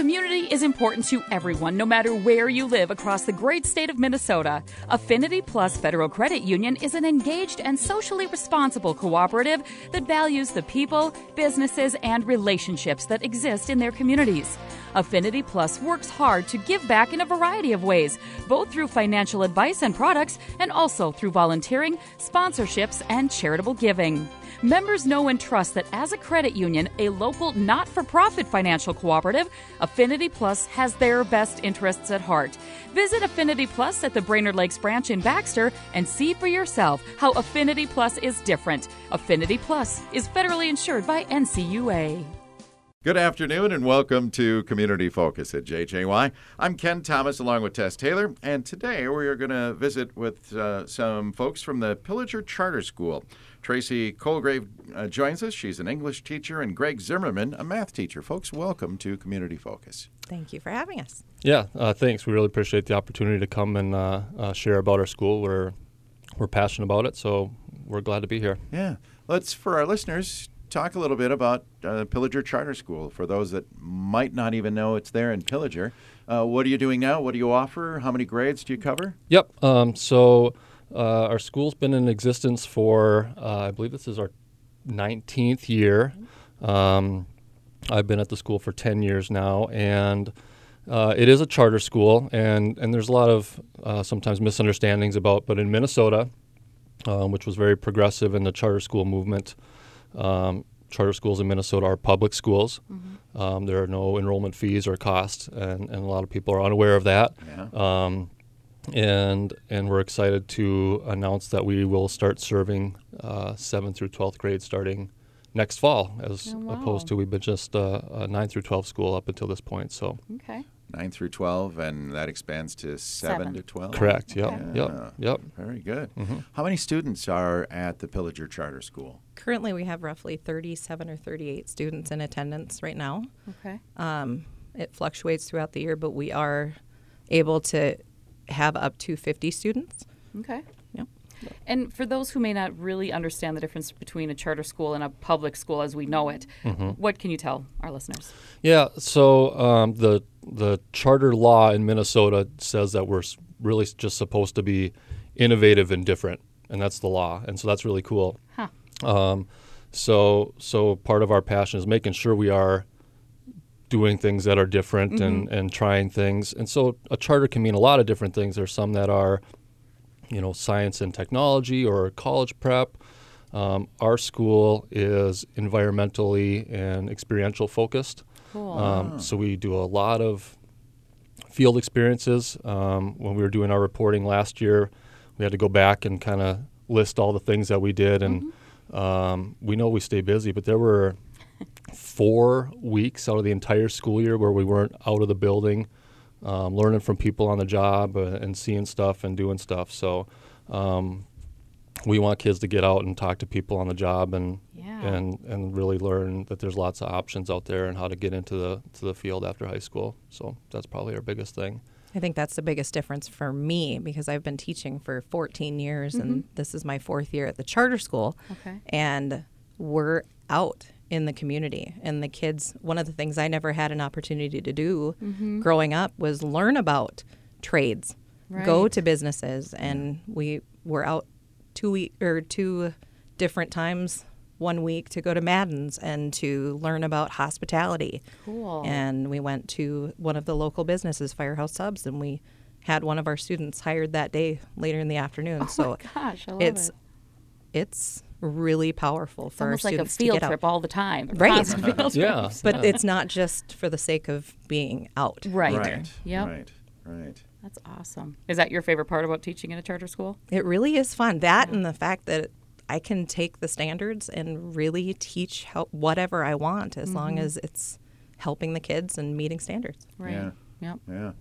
Community is important to everyone, no matter where you live across the great state of Minnesota. Affinity Plus Federal Credit Union is an engaged and socially responsible cooperative that values the people, businesses, and relationships that exist in their communities. Affinity Plus works hard to give back in a variety of ways, both through financial advice and products, and also through volunteering, sponsorships, and charitable giving. Members know and trust that as a credit union, a local not for profit financial cooperative, Affinity Plus has their best interests at heart. Visit Affinity Plus at the Brainerd Lakes branch in Baxter and see for yourself how Affinity Plus is different. Affinity Plus is federally insured by NCUA. Good afternoon and welcome to Community Focus at JJY. I'm Ken Thomas along with Tess Taylor, and today we are going to visit with uh, some folks from the Pillager Charter School. Tracy Colgrave uh, joins us. She's an English teacher, and Greg Zimmerman, a math teacher. Folks, welcome to Community Focus. Thank you for having us. Yeah, uh, thanks. We really appreciate the opportunity to come and uh, uh, share about our school. We're we're passionate about it, so we're glad to be here. Yeah, let's for our listeners talk a little bit about uh, Pillager Charter School for those that might not even know it's there in Pillager. Uh, what are you doing now? What do you offer? How many grades do you cover? Yep. Um, so uh, our school's been in existence for, uh, I believe this is our 19th year. Um, I've been at the school for 10 years now, and uh, it is a charter school, and, and there's a lot of uh, sometimes misunderstandings about, but in Minnesota, um, which was very progressive in the charter school movement, um, charter schools in Minnesota are public schools. Mm-hmm. Um, there are no enrollment fees or costs, and, and a lot of people are unaware of that. Yeah. And and we're excited to announce that we will start serving uh, seventh through twelfth grade starting next fall, as Oh, wow. opposed to we've been just uh, a nine through twelve school up until this point. So Okay. 9 through 12, and that expands to 7, Seven. to 12? correct. Yep. Okay. Yep. Yeah. Yep. Very good. Mm-hmm. How many students are at the Pillager Charter School? Currently, we have roughly 37 or 38 students in attendance right now. Okay. Um, it fluctuates throughout the year, but we are able to have up to 50 students. Okay. Yep. And for those who may not really understand the difference between a charter school and a public school as we know it, what can you tell our listeners? Yeah. So um, the the charter law in Minnesota says that we're really just supposed to be innovative and different, and that's the law. And so that's really cool. Huh. Um, so so part of our passion is making sure we are doing things that are different and, and trying things. And so a charter can mean a lot of different things. There's some that are, you know, science and technology or college prep. Um, our school is environmentally and experiential focused. Cool. Um, so we do a lot of field experiences. Um, when we were doing our reporting last year, we had to go back and kind of list all the things that we did. And um, we know we stay busy, but there were four weeks out of the entire school year where we weren't out of the building, um, learning from people on the job uh, and seeing stuff and doing stuff. So um, we want kids to get out and talk to people on the job and Yeah. and and really learn that there's lots of options out there and how to get into the to the field after high school. So that's probably our biggest thing. I think that's the biggest difference for me because I've been teaching for 14 years and this is my fourth year at the charter school. Okay. And we're out in the community. And the kids, one of the things I never had an opportunity to do mm-hmm. growing up was learn about trades, right. go to businesses. And we were out two week or two different times one week to go to Madden's and to learn about hospitality. Cool. And we went to one of the local businesses, Firehouse Subs, and we had one of our students hired that day later in the afternoon. Oh so Gosh, I love it's it. it's really powerful It's for our almost like a students to field get trip out. all the time. Right. Constant field Yeah. But it's not just for the sake of being out. Right. Right. Yep. Right. Right. That's awesome. Is that your favorite part about teaching in a charter school? It really is fun. That and the fact that I can take the standards and really teach how, whatever I want as long mm-hmm. as it's helping the kids and meeting standards. Right. Yeah. Yep. Yeah.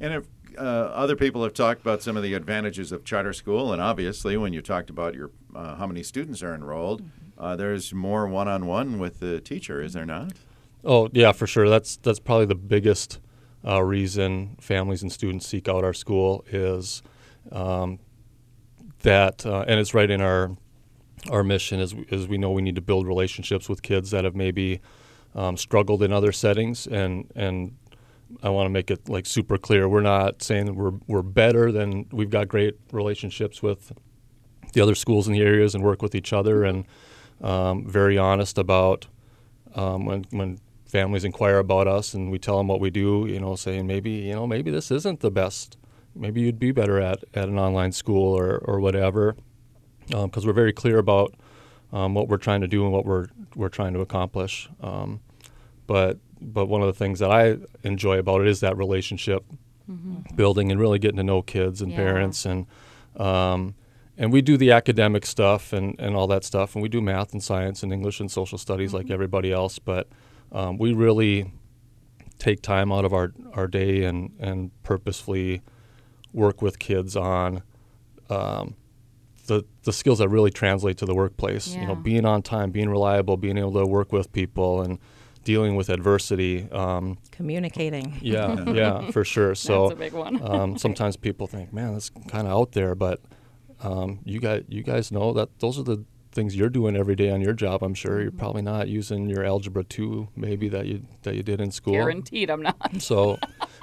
And if uh, other people have talked about some of the advantages of charter school, and obviously when you talked about your uh, how many students are enrolled, uh, there's more one-on-one with the teacher, is there not? Oh yeah, for sure. That's that's probably the biggest uh, reason families and students seek out our school is um, that, uh, and it's right in our our mission is is we know we need to build relationships with kids that have maybe um, struggled in other settings and and I want to make it like super clear. We're not saying we're we're better than we've got great relationships with the other schools in the areas and work with each other and um, very honest about um, when when families inquire about us and we tell them what we do. You know, saying maybe you know maybe this isn't the best. Maybe you'd be better at, at an online school or, or whatever, because um, we're very clear about um, what we're trying to do and what we're we're trying to accomplish. Um, but but one of the things that I enjoy about it is that relationship mm-hmm. building and really getting to know kids and yeah. parents and um, and we do the academic stuff and, and all that stuff and we do math and science and English and social studies mm-hmm. like everybody else but um, we really take time out of our, our day and, and purposefully work with kids on um, the, the skills that really translate to the workplace yeah. you know being on time being reliable being able to work with people and dealing with adversity. Um, Communicating. Yeah, yeah, for sure. So that's a big one. um, sometimes people think, man, that's kind of out there, but um, you guys, you guys know that those are the things you're doing every day on your job. I'm sure mm-hmm. you're probably not using your algebra two, maybe that you that you did in school. Guaranteed, I'm not. So,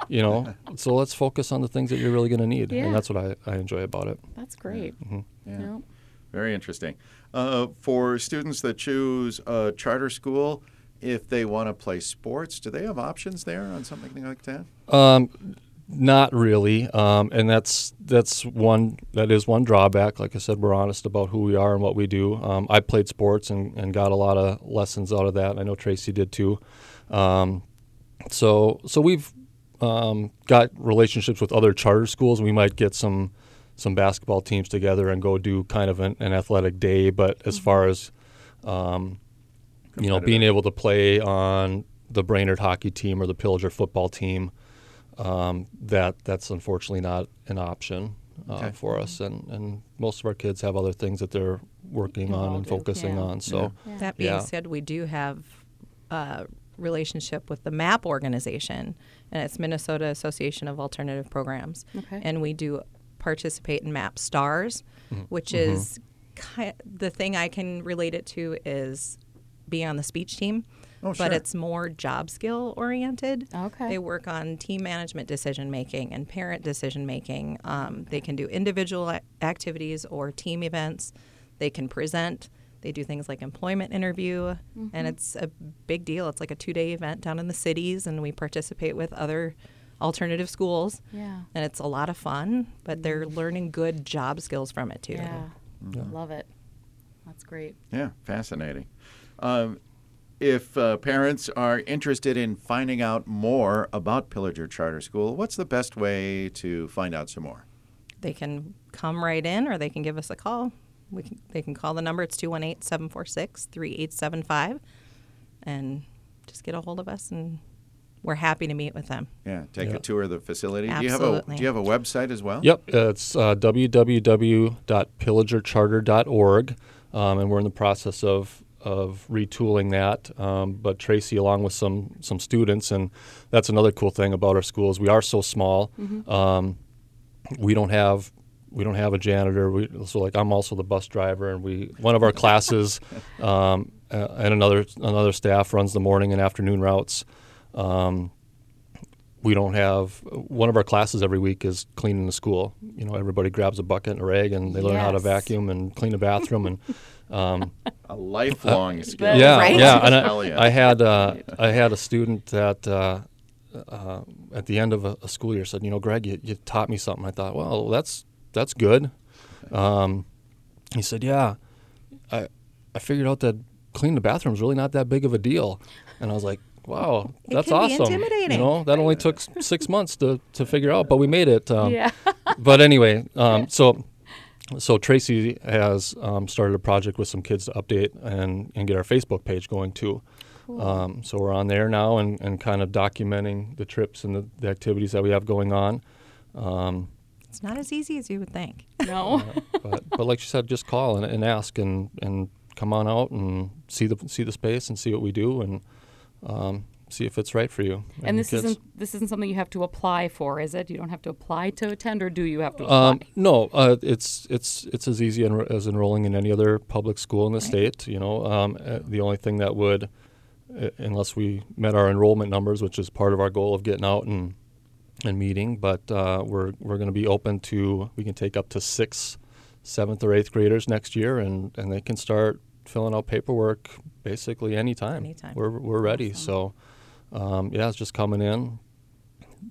you know, so let's focus on the things that you're really going to need, yeah. and that's what I, I enjoy about it. That's great. Mm-hmm. Yeah. Yep. Very interesting. Uh, for students that choose a charter school, if they want to play sports, do they have options there on something like that? Um, not really, um, and that's that's one that is one drawback. Like I said, we're honest about who we are and what we do. Um, I played sports and, and got a lot of lessons out of that. I know Tracy did too. Um, so so we've um, got relationships with other charter schools. We might get some some basketball teams together and go do kind of an, an athletic day. But as mm-hmm. far as um, you know, being able to play on the Brainerd hockey team or the Pillager football team, um, that that's unfortunately not an option uh, okay. for us. And, and most of our kids have other things that they're working on and do. focusing yeah. on. So yeah. that being yeah. said, we do have a relationship with the MAAP organization, and it's Minnesota Association of Alternative Programs, okay. and we do participate in MAAP Stars, mm-hmm. which mm-hmm. is ki- the thing I can relate it to is be on the speech team. Oh, sure. But it's more job skill oriented. Okay. They work on team management decision making and parent decision making. Um, they can do individual activities or team events. They can present. They do things like employment interview, mm-hmm. and it's a big deal. It's like a two day event down in the cities, and we participate with other alternative schools. Yeah. And it's a lot of fun, but they're mm-hmm. learning good job skills from it too. Yeah. Mm-hmm. Love it. That's great. Yeah, fascinating. Um, if uh, parents are interested in finding out more about Pillager Charter School, what's the best way to find out some more? They can come right in or they can give us a call. We can, they can call the number. It's 218 746 3875 and just get a hold of us and we're happy to meet with them. Yeah, take a tour of the facility. Absolutely. Do you have a Do you have a website as well? Yep, it's uh, www.pillagercharter.org, um, and we're in the process of of retooling that. Um, but Tracy, along with some some students, and that's another cool thing about our schools. We are so small. Mm-hmm. Um, we don't have we don't have a janitor. We, so like I'm also the bus driver, and we one of our classes um, uh, and another another staff runs the morning and afternoon routes. Um, we don't have one of our classes every week is cleaning the school. You know, everybody grabs a bucket and a rag, and they yes. learn how to vacuum and clean a bathroom and um, a lifelong uh, skill. Yeah, right? yeah. And I, I had uh, I had a student that uh, uh, at the end of a, a, school year said, you know, Greg, you, you, taught me something. I thought, well, that's that's good. Um, he said, yeah, I I figured out that cleaning the bathroom is really not that big of a deal. And I was like, wow, that's awesome. You know, that only took six months to, to figure out, but we made it. Um, yeah. but anyway, um, so so Tracy has um, started a project with some kids to update and, and get our Facebook page going too. Cool. Um, so we're on there now and, and kind of documenting the trips and the, the activities that we have going on. Um, it's not as easy as you would think. No. uh, but, but like you said, just call and, and ask and, and come on out and see the see the space and see what we do and um, see if it's right for you. And, and this isn't this isn't something you have to apply for, is it? You don't have to apply to attend, or do you have to apply? Um, no, uh, it's it's it's as easy as enrolling in any other public school in the right. state. You know, um, uh, the only thing that would i- unless we met our enrollment numbers, which is part of our goal of getting out and and meeting. But uh, we're we're going to be open to we can take up to six seventh or eighth graders next year, and and they can start filling out paperwork basically anytime. Anytime. We're we're ready. So um, yeah, it's just coming in,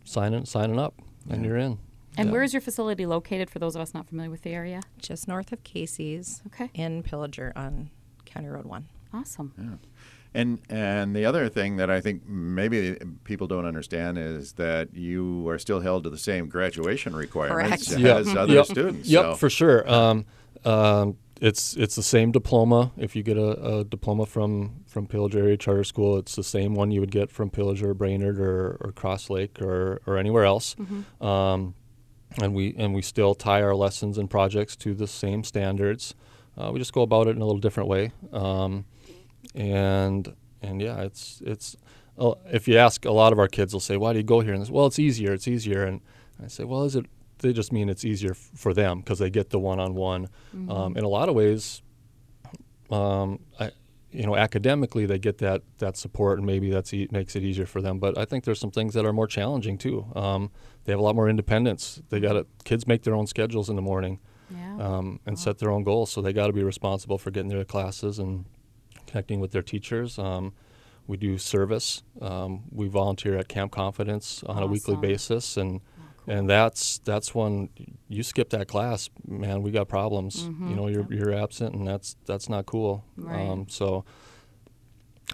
signing signing up, and you're in. And Yeah. where is your facility located for those of us not familiar with the area? Just north of Casey's Okay. in Pillager on County Road 1. Awesome. Yeah. And and the other thing that I think maybe people don't understand is that you are still held to the same graduation requirements Correct. as other yep. students. Yep, so. for sure. Um, um, it's it's the same diploma. If you get a, a diploma from from Pillager Area Charter School, it's the same one you would get from Pillager, Brainerd, or, or Cross Lake, or, or anywhere else. Um, and we and we still tie our lessons and projects to the same standards. Uh, we just go about it in a little different way. Um, and and yeah, it's it's. Uh, if you ask a lot of our kids, they'll say, "Why do you go here?" And they say, "Well, it's easier. It's easier." And I say, "Well, is it?" They just mean it's easier f- for them because they get the one-on-one. Um, in a lot of ways, um, I, you know, academically they get that that support, and maybe that's e- makes it easier for them. But I think there's some things that are more challenging too. Um, they have a lot more independence. They got kids make their own schedules in the morning Yeah. um, and set their own goals. So they got to be responsible for getting their classes and connecting with their teachers. Um, we do service. Um, we volunteer at Camp Confidence on a weekly basis, and. And that's that's when you skip that class, man. We got problems. Mhm. You know, you're you're absent, and that's that's not cool. Right. Um, so.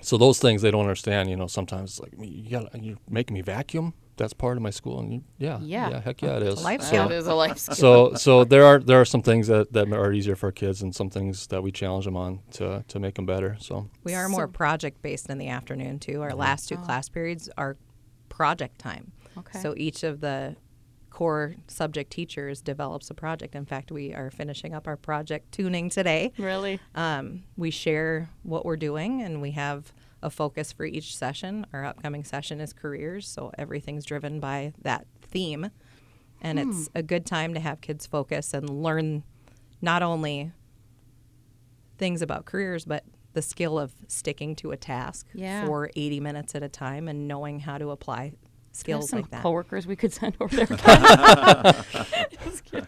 So those things they don't understand, you know. Sometimes it's like you got you're making me vacuum. That's part of my school, and you, yeah, Yeah. heck yeah, It's a is. life So- skill. That is a life skill. so so there are there are some things that, that are easier for kids and some things that we challenge them on to, to make them better so We are more So- project based in the afternoon too. Our last two Oh. class periods are project time. Okay. So each of the core subject teachers develops a project. In fact, we are finishing up our project tuning today. really? Um, we share what we're doing and we have a focus for each session. Our upcoming session is careers, so everything's driven by that theme. And it's a good time to have kids focus and learn not only things about careers, but the skill of sticking to a task Yeah. for 80 minutes at a time and knowing how to apply skills some like that. coworkers we could send over there. Just kidding.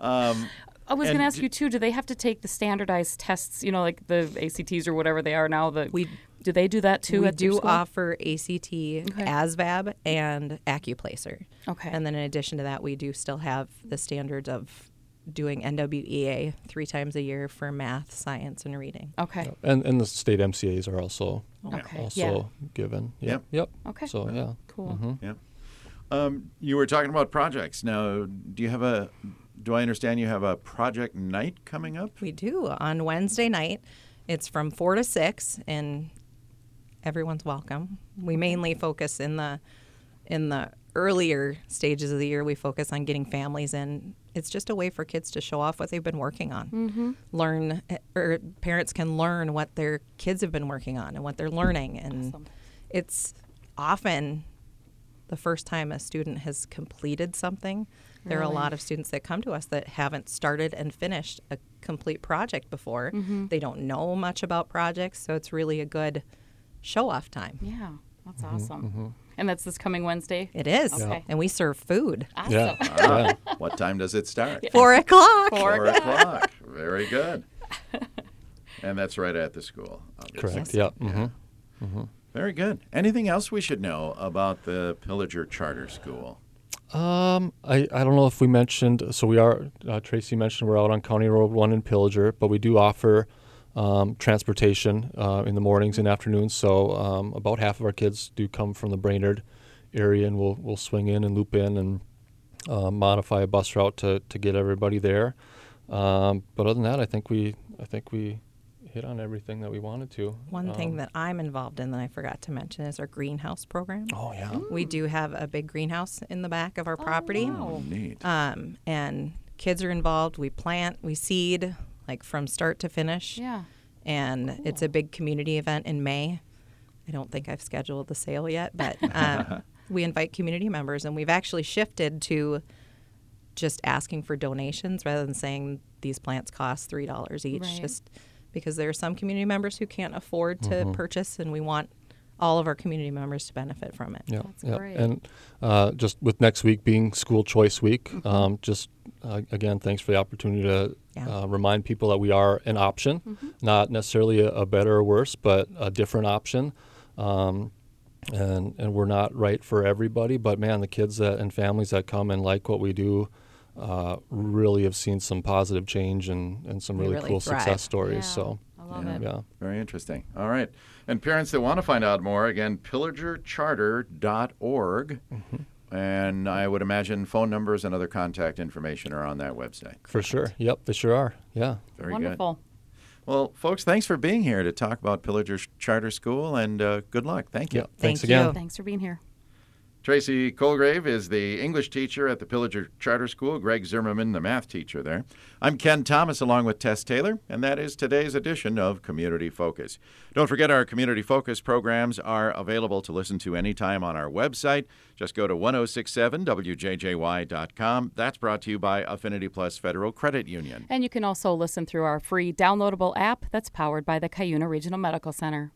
Um, I was going to ask d- you too. Do they have to take the standardized tests? You know, like the ACTs or whatever they are now. The We- do they do that too? we at do school? offer ACT, ASVAB, and Accuplacer. Okay. And then in addition to that, we do still have the standards of doing NWEA three times a year for math, science, and reading. Okay. and and the state MCAs are also Okay. also Yeah. given Yep. yep Okay. so yeah Cool. Mhm. yeah. Um, you were talking about projects. Now, do you have a? Do I understand you have a project night coming up? We do on Wednesday night. It's from four to six, and everyone's welcome. We mainly focus in the in the earlier stages of the year. We focus on getting families in. It's just a way for kids to show off what they've been working on. Mm-hmm. Learn, or parents can learn what their kids have been working on and what they're learning, and Awesome. it's often the first time a student has completed something. There are a lot of students that come to us that haven't started and finished a complete project before. They don't know much about projects, so it's really a good show off time. Yeah. That's Mm-hmm, awesome. And that's this coming Wednesday. It is. Okay. And we serve food. Awesome. yeah, Ah, what time does it start? Four o'clock. Four Four o'clock. Very good. And that's right at the school. obviously. correct yeah hmm Very good. Anything else we should know about the Pillager Charter School? Um, I, I don't know if we mentioned. So we are. Uh, Tracy mentioned we're out on County Road One in Pillager, but we do offer um, transportation uh, in the mornings and afternoons. So um, about half of our kids do come from the Brainerd area, and we'll we'll swing in and loop in and uh, modify a bus route to, to get everybody there. Um, but other than that, I think we I think we hit on everything that we wanted to. One thing Um, that I'm involved in that I forgot to mention is our greenhouse program. Oh yeah. We do have a big greenhouse in the back of our property. wow. Oh, neat. Um, and kids are involved. We plant, we seed, like from start to finish. Yeah. And it's a big community event in May. I don't think I've scheduled the sale yet, but um, we invite community members, and we've actually shifted to just asking for donations rather than saying these plants cost three dollars each. Right. Just because there are some community members who can't afford to purchase, and we want all of our community members to benefit from it. Yeah, That's yeah. great. And uh, just with next week being School Choice Week, um, just uh, again, thanks for the opportunity to Yeah. uh, remind people that we are an option, not necessarily a, a better or worse, but a different option. Um, and and we're not right for everybody, but man, the kids that, and families that come and like what we do. Uh, really have seen some positive change and, and some really, really cool thrive. success stories. Yeah, So, I love Yeah. it. yeah. Very interesting. All right. And parents that want to find out more, again, pillagercharter.org. And I would imagine phone numbers and other contact information are on that website. For sure. Yep, they sure are. Yeah. Very Wonderful. good. Well, folks, thanks for being here to talk about Pillager Charter School, and uh, good luck. Thank you. Yep. Thanks Thank again. you. Thanks for being here. Tracy Colgrave is the English teacher at the Pillager Charter School. Greg Zimmerman, the math teacher there. I'm Ken Thomas along with Tess Taylor, and that is today's edition of Community Focus. Don't forget our Community Focus programs are available to listen to anytime on our website. Just go to 1067wjjy.com. That's brought to you by Affinity Plus Federal Credit Union. And you can also listen through our free downloadable app that's powered by the Cuyuna Regional Medical Center.